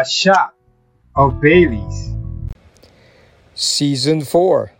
a shot of Bailey's. Season 4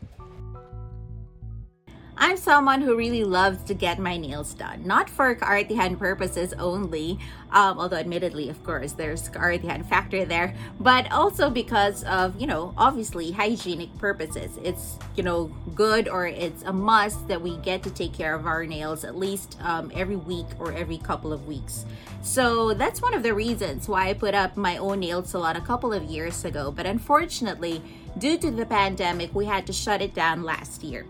I'm someone who really loves to get my nails done, not for kaartihan purposes only, um, although admittedly, of course, there's kaartihan factor there, but also because of, you know, obviously hygienic purposes. It's, you know, good or it's a must that we get to take care of our nails at least um, every week or every couple of weeks. So that's one of the reasons why I put up my own nail salon a couple of years ago, but unfortunately, due to the pandemic, we had to shut it down last year.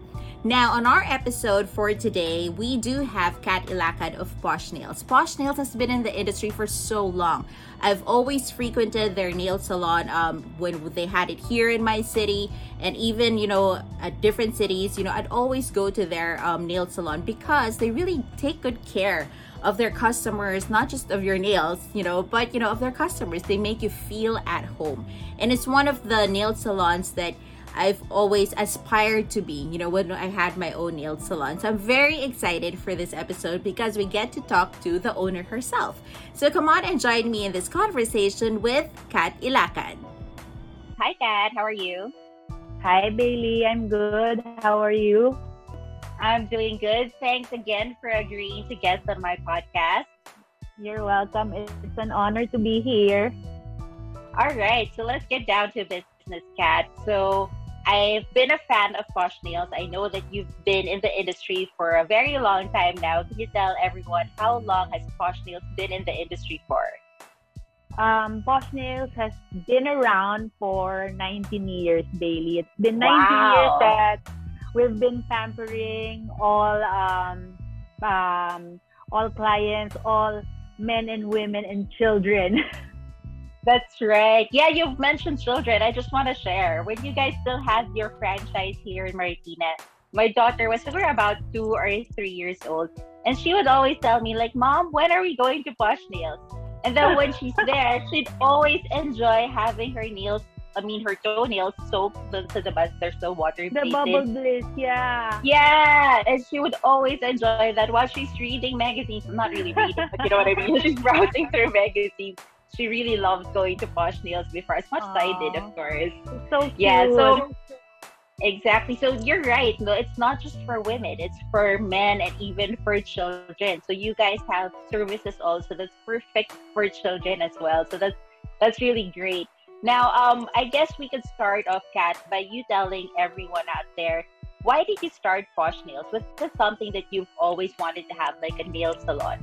Now, on our episode for today, we do have Cat Ilacad of Posh Nails. Posh Nails has been in the industry for so long. I've always frequented their nail salon um, when they had it here in my city, and even you know at different cities. You know, I'd always go to their um, nail salon because they really take good care of their customers, not just of your nails, you know, but you know of their customers. They make you feel at home, and it's one of the nail salons that I've always aspired to be, you know, when I had my own nail salon. So I'm very excited for this episode because we get to talk to the owner herself. So come on and join me in this conversation with Cat Ilacad. Hi, Cat. How are you? Hi, Bailey. I'm good. How are you? I'm doing good. Thanks again for agreeing to guest on my podcast. You're welcome. It's an honor to be here. All right. So let's get down to business, Cat. So I've been a fan of Posh Nails. I know that you've been in the industry for a very long time now. Can you tell everyone how long has Posh Nails been in the industry for? Um, Posh Nails has been around for 19 years, Bailey. It's been 19 wow. years that we've been pampering all um, um, all clients, all men and women and children. That's right. Yeah, you've mentioned children. I just want to share. When you guys still had your franchise here in Marikina, my daughter was we were about two or three years old, and she would always tell me like, "Mom, when are we going to Posh Nails?" And then when she's there, she'd always enjoy having her nails. I mean, her toenails soaked to the bus. They're so watery. The bubble bliss, yeah. Yeah, and she would always enjoy that while she's reading magazines. Not really reading, but you know what I mean. She's browsing through magazines she really loved going to Posh Nails before, as much Aww. as I did, of course. so cute. Yeah, so exactly. So you're right. No, it's not just for women; it's for men and even for children. So you guys have services also that's perfect for children as well. So that's that's really great. Now, um, I guess we could start off, Cat, by you telling everyone out there why did you start Posh Nails? Was this something that you've always wanted to have, like a nail salon?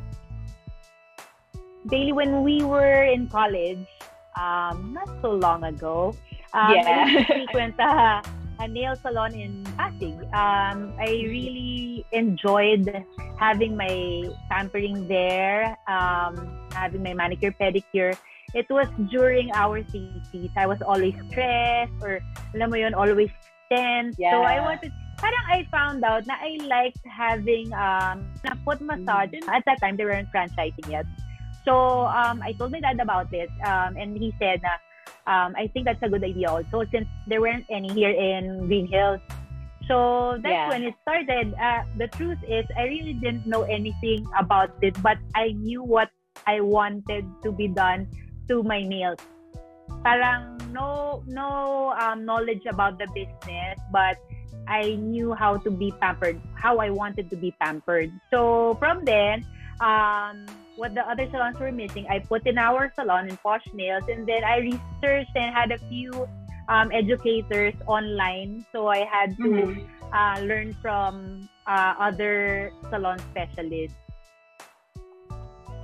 Bailey, when we were in college, um, not so long ago, um, yeah. I frequent a, a nail salon in Pasig. Um, I really enjoyed having my pampering there, um, having my manicure pedicure. It was during our thesis. I was always stressed or, alam mo yun, always tense. Yeah. So I wanted, parang I found out na I liked having um, a foot massage. Mm. At that time, they weren't franchising yet. So um, I told my dad about it, um, and he said, um, I think that's a good idea also, since there weren't any here in Green Hills. So that's yeah. when it started. Uh, the truth is, I really didn't know anything about it, but I knew what I wanted to be done to my nails. Parang no no um, knowledge about the business, but I knew how to be pampered, how I wanted to be pampered. So from then, um, what the other salons were missing, I put in our salon in Posh Nails, and then I researched and had a few um, educators online. So I had to mm-hmm. uh, learn from uh, other salon specialists.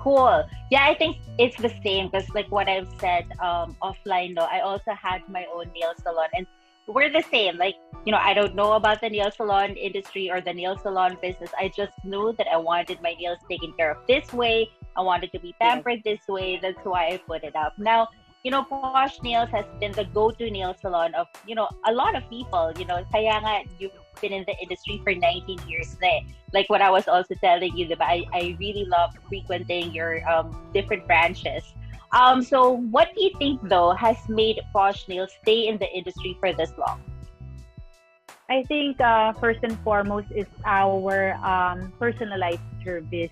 Cool. Yeah, I think it's the same because, like what I've said um, offline, though, I also had my own nail salon, and we're the same. Like, you know, I don't know about the nail salon industry or the nail salon business. I just knew that I wanted my nails taken care of this way. I wanted to be pampered this way. That's why I put it up. Now, you know, Posh Nails has been the go-to nail salon of, you know, a lot of people. You know, kaya nga, you've been in the industry for 19 years na Like what I was also telling you, diba? I, I really love frequenting your um, different branches. Um, so what do you think though has made Posh Nails stay in the industry for this long? I think uh, first and foremost is our um, personalized service.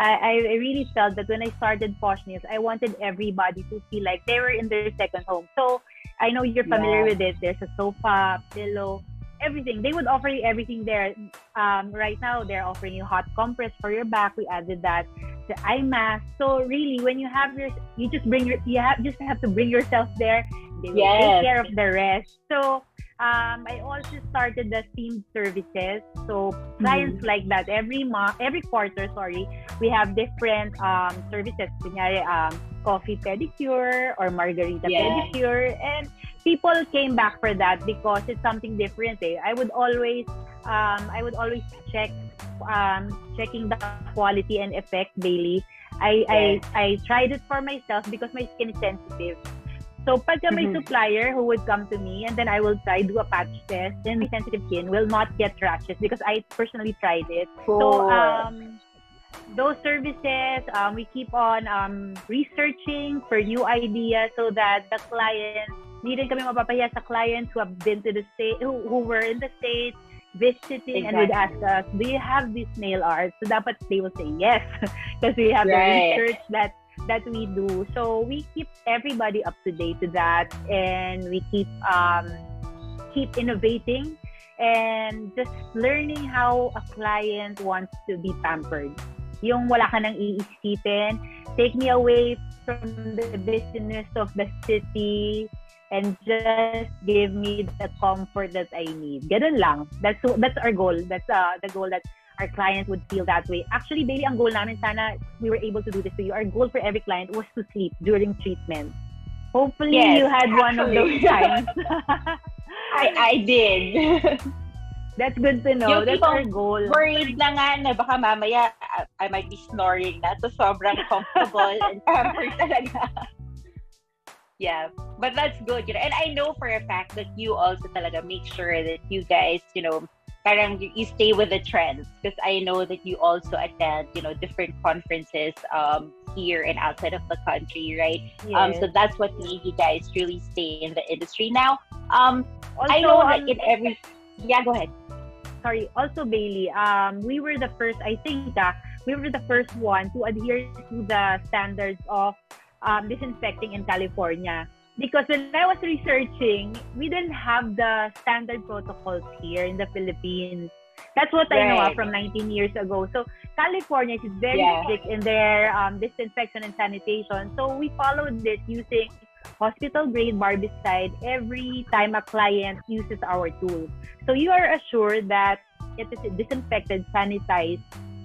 I, I really felt that when I started Posh Nails, I wanted everybody to feel like they were in their second home. So I know you're familiar Yeah. with it. There's a sofa, pillow, everything. They would offer you everything there. Um, right now, they're offering you hot compress for your back. We added that. The eye mask. So really, when you have your, you just bring your, you have just have to bring yourself there. They will Yes. take care of the rest. So um, I also started the themed services. So clients like that every month, every quarter. Sorry, we have different um, services. Kunyari, um, coffee pedicure or margarita Yeah. pedicure, and people came back for that because it's something different. Eh. I would always, um, I would always check, um, checking the quality and effect daily. I, I I tried it for myself because my skin is sensitive. So pagka may Mhm. supplier who would come to me and then I will try do a patch test, then my sensitive skin will not get rashes because I personally tried it. So um, those services, um, we keep on um, researching for new ideas so that the clients, hindi rin kami mapapahiya sa clients who have been to the state, who, who were in the states, visiting and would ask us, do you have this nail art? So dapat they will say yes because we have Right. the research that that we do. So we keep everybody up to date to that and we keep um, keep innovating and just learning how a client wants to be pampered. Yung wala ka nang iisipin, take me away from the business of the city and just give me the comfort that I need. Ganun lang. That's that's our goal. That's uh, the goal that our client would feel that way. Actually, Bailey, ang goal namin, sana we were able to do this to you. Our goal for every client was to sleep during treatment. Hopefully, Yes, you had one of those times. I, I did. That's good to know. Yung That's our goal. Worried na nga na baka mamaya I, I might be snoring na. So sobrang comfortable and pampered talaga. Yeah, but that's good. You know, and I know for a fact that you also talaga make sure that you guys, you know, parang you, you stay with the trends because I know that you also attend, you know, different conferences um here and outside of the country, right? Um, Yes. so that's what made you guys really stay in the industry. Now, um, also, I know that um, in every yeah, go ahead. sorry, also Bailey, um, we were the first, I think, uh, we were the first one to adhere to the standards of um, disinfecting in California. Because when I was researching, we didn't have the standard protocols here in the Philippines. That's what I know uh, from 19 years ago. So California is very Yeah. strict in their um, disinfection and sanitation. So we followed it using hospital grade barbicide every time a client uses our tool. So you are assured that it is disinfected, sanitized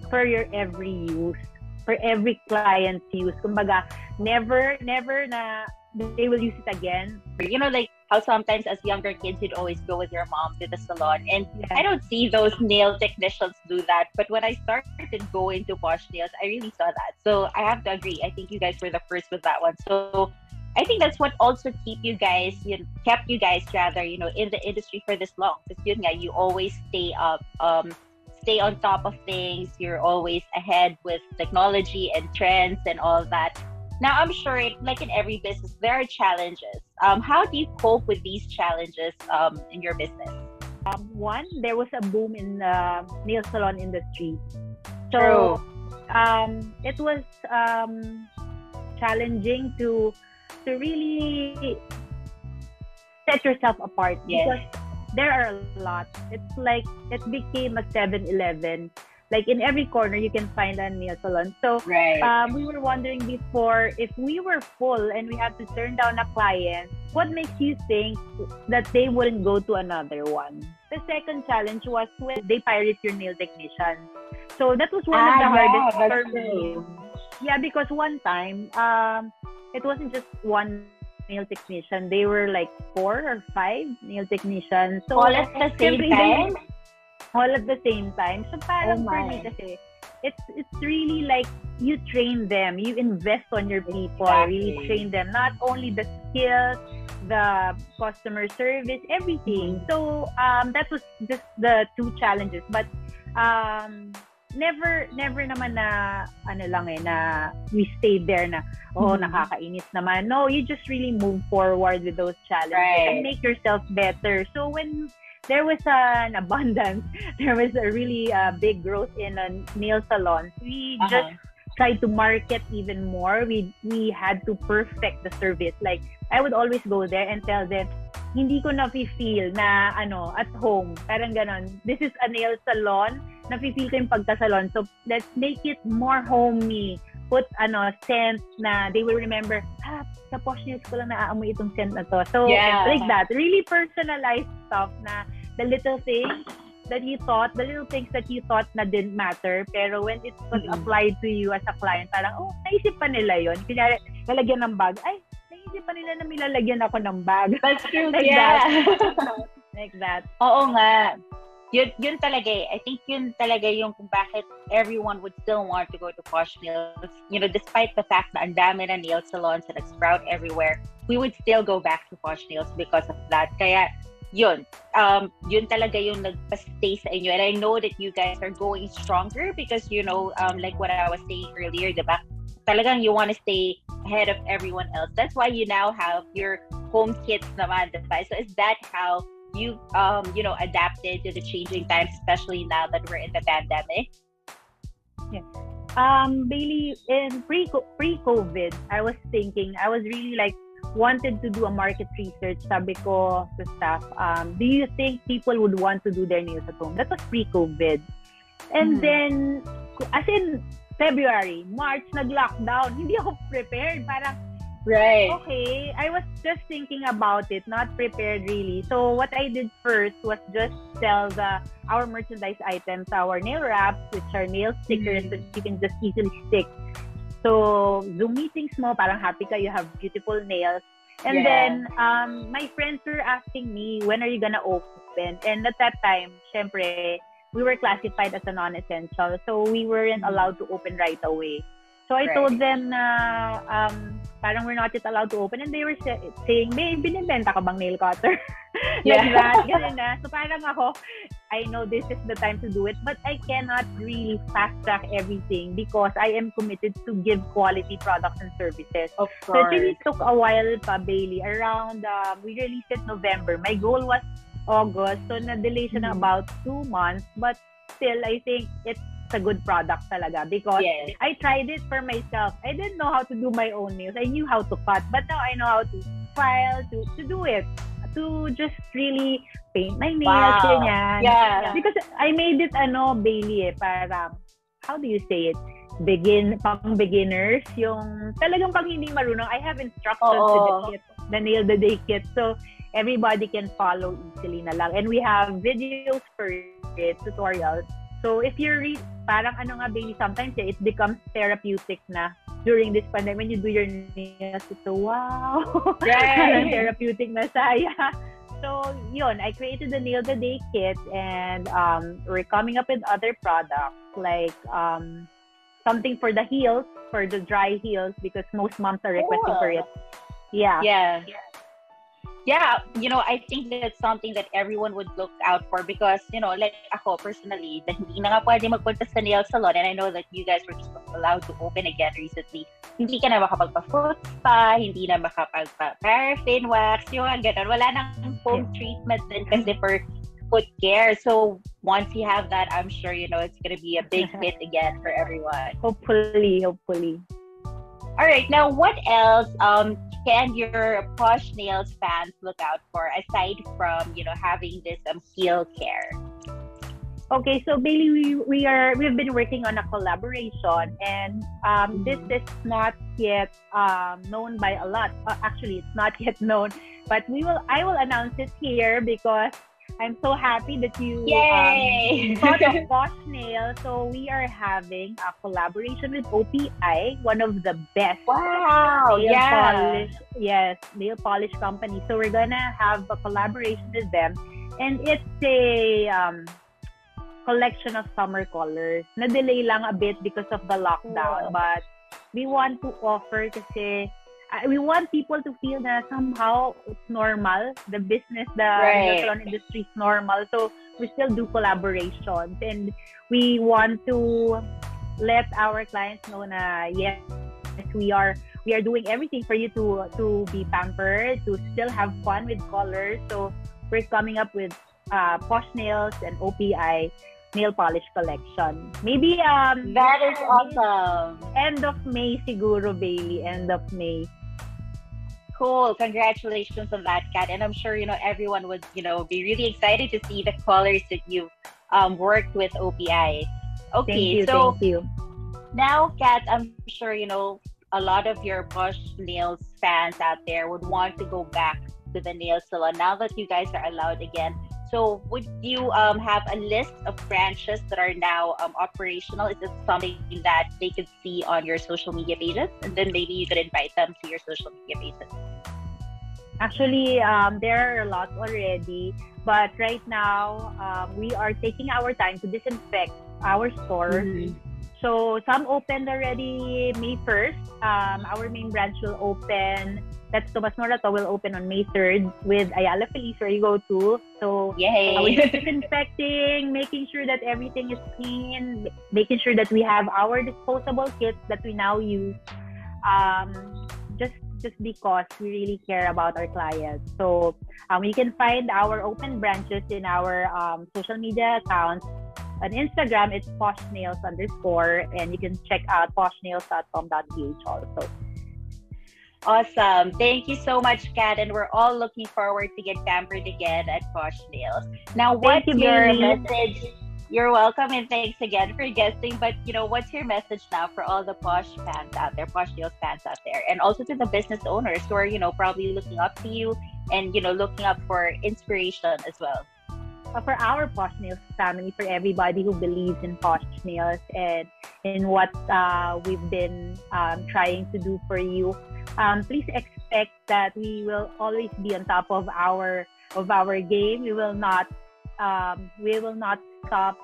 for your every use, for every client's use. Kumbaga, never, never na they will use it again. You know, like how sometimes as younger kids you'd always go with your mom to the salon and I don't see those nail technicians do that. But when I started going to Posh Nails, I really saw that. So I have to agree. I think you guys were the first with that one. So I think that's what also keep you guys, you know, kept you guys rather, you know, in the industry for this long. Because yun nga, you always stay up, um, stay on top of things. You're always ahead with technology and trends and all that. Now I'm sure, it, like in every business, there are challenges. Um, how do you cope with these challenges um, in your business? Um, one, there was a boom in the nail salon industry. So um, it was um, challenging to to really set yourself apart Yes. because there are a lot. It's like it became a 7-Eleven. Like in every corner, you can find a nail salon. So Right. um, we were wondering before if we were full and we have to turn down a client, what makes you think that they wouldn't go to another one? The second challenge was when they pirate your nail technician. So that was one of Ah, the yeah, hardest for me. Yeah, because one time, um, it wasn't just one nail technician. They were like four or five nail technicians. So All at the same time? All at the same time. So parang Oh for me kasi, it's it's really like you train them, you invest on your people, Exactly. train them. Not only the skills, the customer service, everything. Mm-hmm. So um, that was just the two challenges. But um, never never naman na ano lang eh na we stayed there na oh Mhm. nakakainis naman no you just really move forward with those challenges Right. and make yourself better so when there was an abundance there was a really uh, big growth in uh, nail salons we Uh-huh. just tried to market even more. We we had to perfect the service. Like I would always go there and tell them, hindi ko na feel na ano, at home. Parang ganon. This is a nail salon. Nafe-feel ko yung pagka-salon. So let's make it more homey. Put ano, scent na they will remember, ah, sa posh nails ko lang naaamoy itong scent na to. So Yeah. like that. Really personalized stuff na the little things that you thought, the little things that you thought na didn't matter, pero when it was Mhm. applied to you as a client, parang, oh, naisip pa nila yon Kunyari, lalagyan ng bag, ay, naisip pa nila na may lalagyan ako ng bag. That's true. Like yeah. like that. Oo nga. Yun, yun talaga eh. I think yun talaga yung kung bakit everyone would still want to go to Posh Nails. You know, despite the fact na ang dami na nail salons that sprout everywhere, we would still go back to Posh Nails because of that. Kaya, yun. Um, yun talaga yung nagpa-stay sa inyo. And I know that you guys are going stronger because, you know, um, like what I was saying earlier, diba? Talagang you want to stay ahead of everyone else. That's why you now have your home kits naman, diba? So is that how you um you know adapted to the changing times especially now that we're in the pandemic Yeah. Um, Bailey, in pre pre COVID, I was thinking, I was really like wanted to do a market research. Sabi ko sa staff, um, do you think people would want to do their nails at home? That was pre COVID, and Mhm. then as in February, March, nag-lockdown. Hindi ako prepared. Parang right Okay, I was just thinking about it, not prepared really. So what I did first was just sell the our merchandise items, our nail wraps, which are nail stickers that you can just easily stick. So Zoom meetings mo, parang happy ka, you have beautiful nails. And Yeah. then um, my friends were asking me, when are you gonna open? And at that time, syempre, we were classified as a non-essential, so we weren't allowed to open right away. So I Right. told them na um, parang we're not yet allowed to open and they were sa- saying, babe, binibenta ka bang nail cutter? like Yeah. that, ganun na. So parang ako, I know this is the time to do it, but I cannot really fast track everything because I am committed to give quality products and services. of So it really took a while pa, Bailey. Around, uh, we released it November. My goal was August. So na-delay siya na Mhm. about two months. But still, I think it's a good product talaga because yes I tried it for myself. I didn't know how to do my own nails. I knew how to cut, but now I know how to file, to, to do it. To just really paint my nails, Wow. ganyan. Yeah. Because I made it, ano, Bailey, eh, parang, how do you say it? Begin, pang beginners, yung talagang pang hindi marunong. I have instructions Oo. with the kit, the nail the day kit. So, everybody can follow easily na lang. And we have videos for it, tutorials. So, if you're re- parang ano nga, baby, sometimes it becomes therapeutic na during this pandemic. When you do your nails, so, wow. Right therapeutic na saya. So, yun, I created the Nail the Day kit and um, we're coming up with other products like um, something for the heels, for the dry heels because most moms are requesting for Cool. it. Yeah. yeah yeah you know i think that's something that everyone would look out for because you know like ako personally na hindi na nga pwede magpunta sa nail salon and i know that you guys were just allowed to open again recently. Hindi ka na makapagpa-foot spa hindi na makapagpa-paraffin wax yung mga ganun. Wala nang foam treatment din kasi for foot care. So once you have that i'm sure you know it's gonna be a big hit again for everyone. Hopefully, hopefully. All right, now what else um, can your posh nails fans look out for aside from you know having this um, heel care? Okay, so Bailey, we, we are we've been working on a collaboration, and um, this is not yet um, known by a lot. Uh, actually, it's not yet known, but we will. I will announce it here because I'm so happy that you um, Yay! thought of Bosch Nail. So we are having a collaboration with OPI, one of the best wow! nail Yeah. polish, yes, nail polish company. So we're gonna have a collaboration with them, and it's a um, collection of summer colors. Na-delay lang a bit because of the lockdown, Wow. but we want to offer kasi uh, we want people to feel that somehow it's normal. The business, the Right. salon industry is normal. So we still do collaborations and we want to let our clients know na yes, we are we are doing everything for you to to be pampered, to still have fun with colors. So we're coming up with uh, posh nails and OPI nail polish collection. Maybe um that is awesome. End of May siguro, Bailey. End of May. Cool. Congratulations on that, Cat. And I'm sure, you know, everyone would, you know, be really excited to see the colors that you've um, worked with OPI. Okay, thank you, so thank you. now, Cat, I'm sure, you know, a lot of your Posh Nails fans out there would want to go back to the nail salon now that you guys are allowed again. So, would you um, have a list of branches that are now um, operational? Is this something that they could see on your social media pages? And then maybe you could invite them to your social media pages. Actually, um, there are a lot already, but right now um, we are taking our time to disinfect our store. Mm-hmm. So some opened already May 1st. Um, our main branch will open. That's Tomas Morato will open on May 3rd with Ayala Feliz where you go to. So Yay! uh, we're disinfecting, making sure that everything is clean, making sure that we have our disposable kits that we now use. Um, just just because we really care about our clients. So um, you can find our open branches in our um, social media accounts. On Instagram, it's poshnails underscore, and you can check out poshnails.com.ph also. Awesome. Thank you so much, Cat. And we're all looking forward to get pampered again at Posh Nails. Now, what's you, your message? You're welcome and thanks again for guesting. But, you know, what's your message now for all the Posh fans out there, Posh Nails fans out there, and also to the business owners who are, you know, probably looking up to you and, you know, looking up for inspiration as well? Uh, for our Posh Nails family, for everybody who believes in Posh Nails and in what uh, we've been um, trying to do for you, um, please expect that we will always be on top of our of our game. We will not um, we will not stop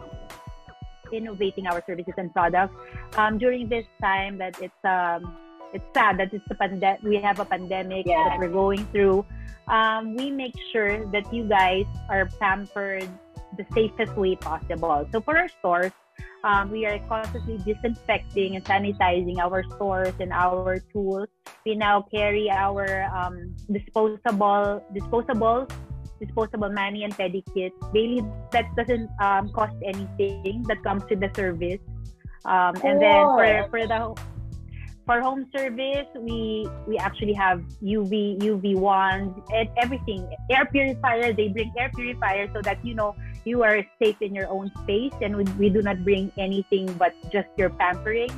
innovating our services and products um, during this time that it's um, it's sad that it's a pande- we have a pandemic that we're going through um, we make sure that you guys are pampered the safest way possible. So for our stores, um, we are constantly disinfecting and sanitizing our stores and our tools. We now carry our um, disposable disposable disposable mani and pedi kits. Daily that doesn't um, cost anything. That comes with the service. Um, and then for for the for home service, we we actually have UV UV wands and everything. Air purifier. They bring air purifier so that you know you are safe in your own space, and we, we do not bring anything but just your pampering.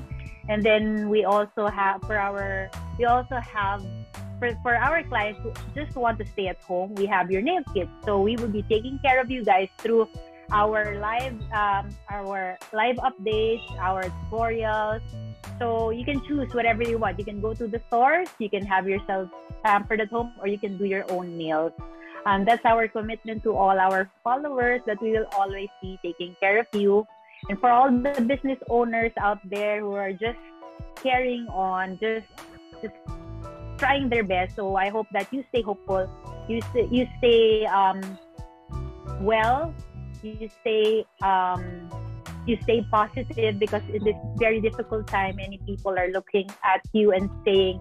And then we also have for our we also have for, for our clients who just want to stay at home, we have your nail kits. So we will be taking care of you guys through our live um, our live updates, our tutorials. So you can choose whatever you want. You can go to the stores, you can have yourself pampered at home, or you can do your own nails. Um, that's our commitment to all our followers that we will always be taking care of you. And for all the business owners out there who are just carrying on, just just trying their best. So I hope that you stay hopeful, you stay, you stay um, well, you stay um, you stay positive because in this very difficult time, many people are looking at you and saying,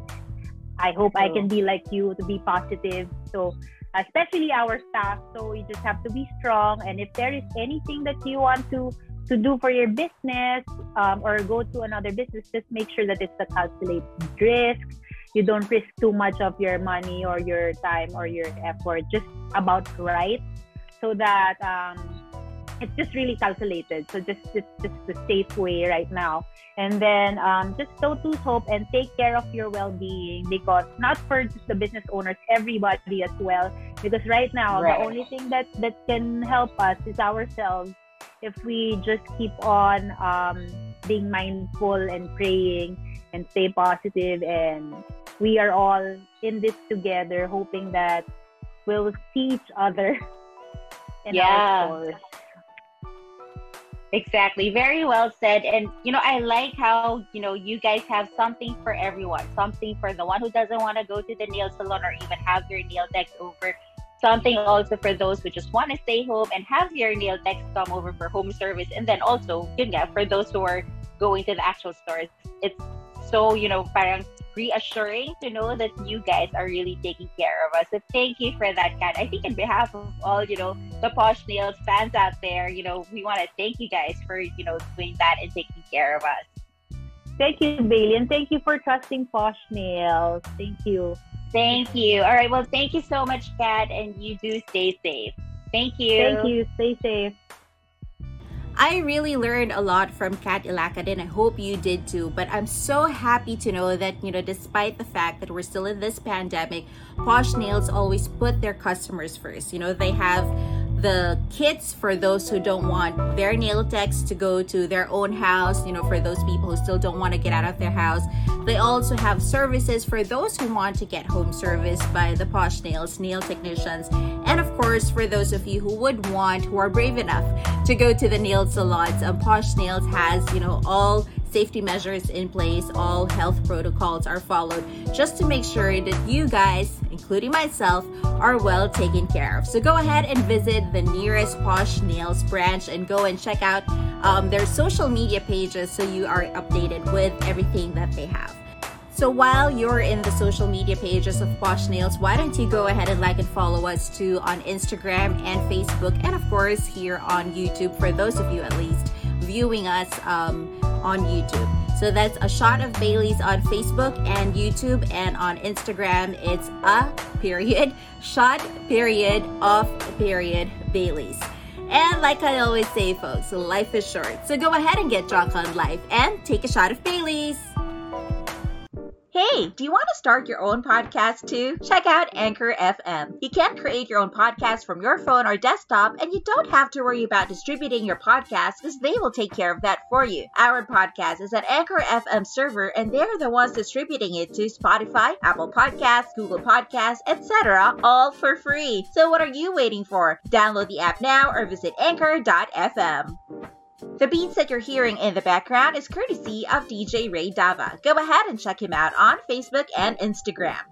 "I hope I can be like you to be positive." So especially our staff. So you just have to be strong. And if there is anything that you want to to do for your business um, or go to another business, just make sure that it's a calculated risk. You don't risk too much of your money or your time or your effort. Just about right, so that um, it's just really calculated. So just just just the safe way right now. And then um, just don't lose hope and take care of your well-being because not for just the business owners, everybody as well. Because right now Right. the only thing that that can help us is ourselves. If we just keep on um, being mindful and praying and stay positive, and we are all in this together, hoping that we'll see each other in Yeah. our. Exactly. Very well said. And, you know, I like how, you know, you guys have something for everyone. Something for the one who doesn't want to go to the nail salon or even have your nail techs over. Something also for those who just want to stay home and have your nail techs come over for home service. And then also, yun for those who are going to the actual stores. It's so, you know, parang reassuring to know that you guys are really taking care of us. So thank you for that, Cat. I think in behalf of all, you know, the Posh Nails fans out there, you know, we want to thank you guys for, you know, doing that and taking care of us. Thank you, Bailey, and thank you for trusting Posh Nails. Thank you. Thank you. All right. Well, thank you so much, Cat, and you do stay safe. Thank you. Thank you. Stay safe. I really learned a lot from Cat Ilacadin. I hope you did too. But I'm so happy to know that, you know, despite the fact that we're still in this pandemic, Posh Nails always put their customers first. You know, they have the kits for those who don't want their nail techs to go to their own house, you know, for those people who still don't want to get out of their house. They also have services for those who want to get home service by the Posh Nails nail technicians. And of course, for those of you who would want, who are brave enough to go to the nail salons, um, Posh Nails has, you know, all safety measures in place, all health protocols are followed just to make sure that you guys, including myself, are well taken care of. So go ahead and visit the nearest Posh Nails branch and go and check out um, their social media pages so you are updated with everything that they have. So while you're in the social media pages of Posh Nails, why don't you go ahead and like and follow us too on Instagram and Facebook, and of course here on YouTube for those of you at least viewing us um, on YouTube. So that's a shot of Bailey's on Facebook and YouTube, and on Instagram, it's a period, shot period, off period, Bailey's. And like I always say, folks, life is short. So go ahead and get drunk on life and take a shot of Bailey's. Hey, do you want to start your own podcast too? Check out Anchor FM. You can create your own podcast from your phone or desktop, and you don't have to worry about distributing your podcast because they will take care of that for you. Our podcast is at Anchor FM server, and they're the ones distributing it to Spotify, Apple Podcasts, Google Podcasts, etc., all for free. So what are you waiting for? Download the app now or visit anchor.fm. The beats that you're hearing in the background is courtesy of DJ Ray Dava. Go ahead and check him out on Facebook and Instagram.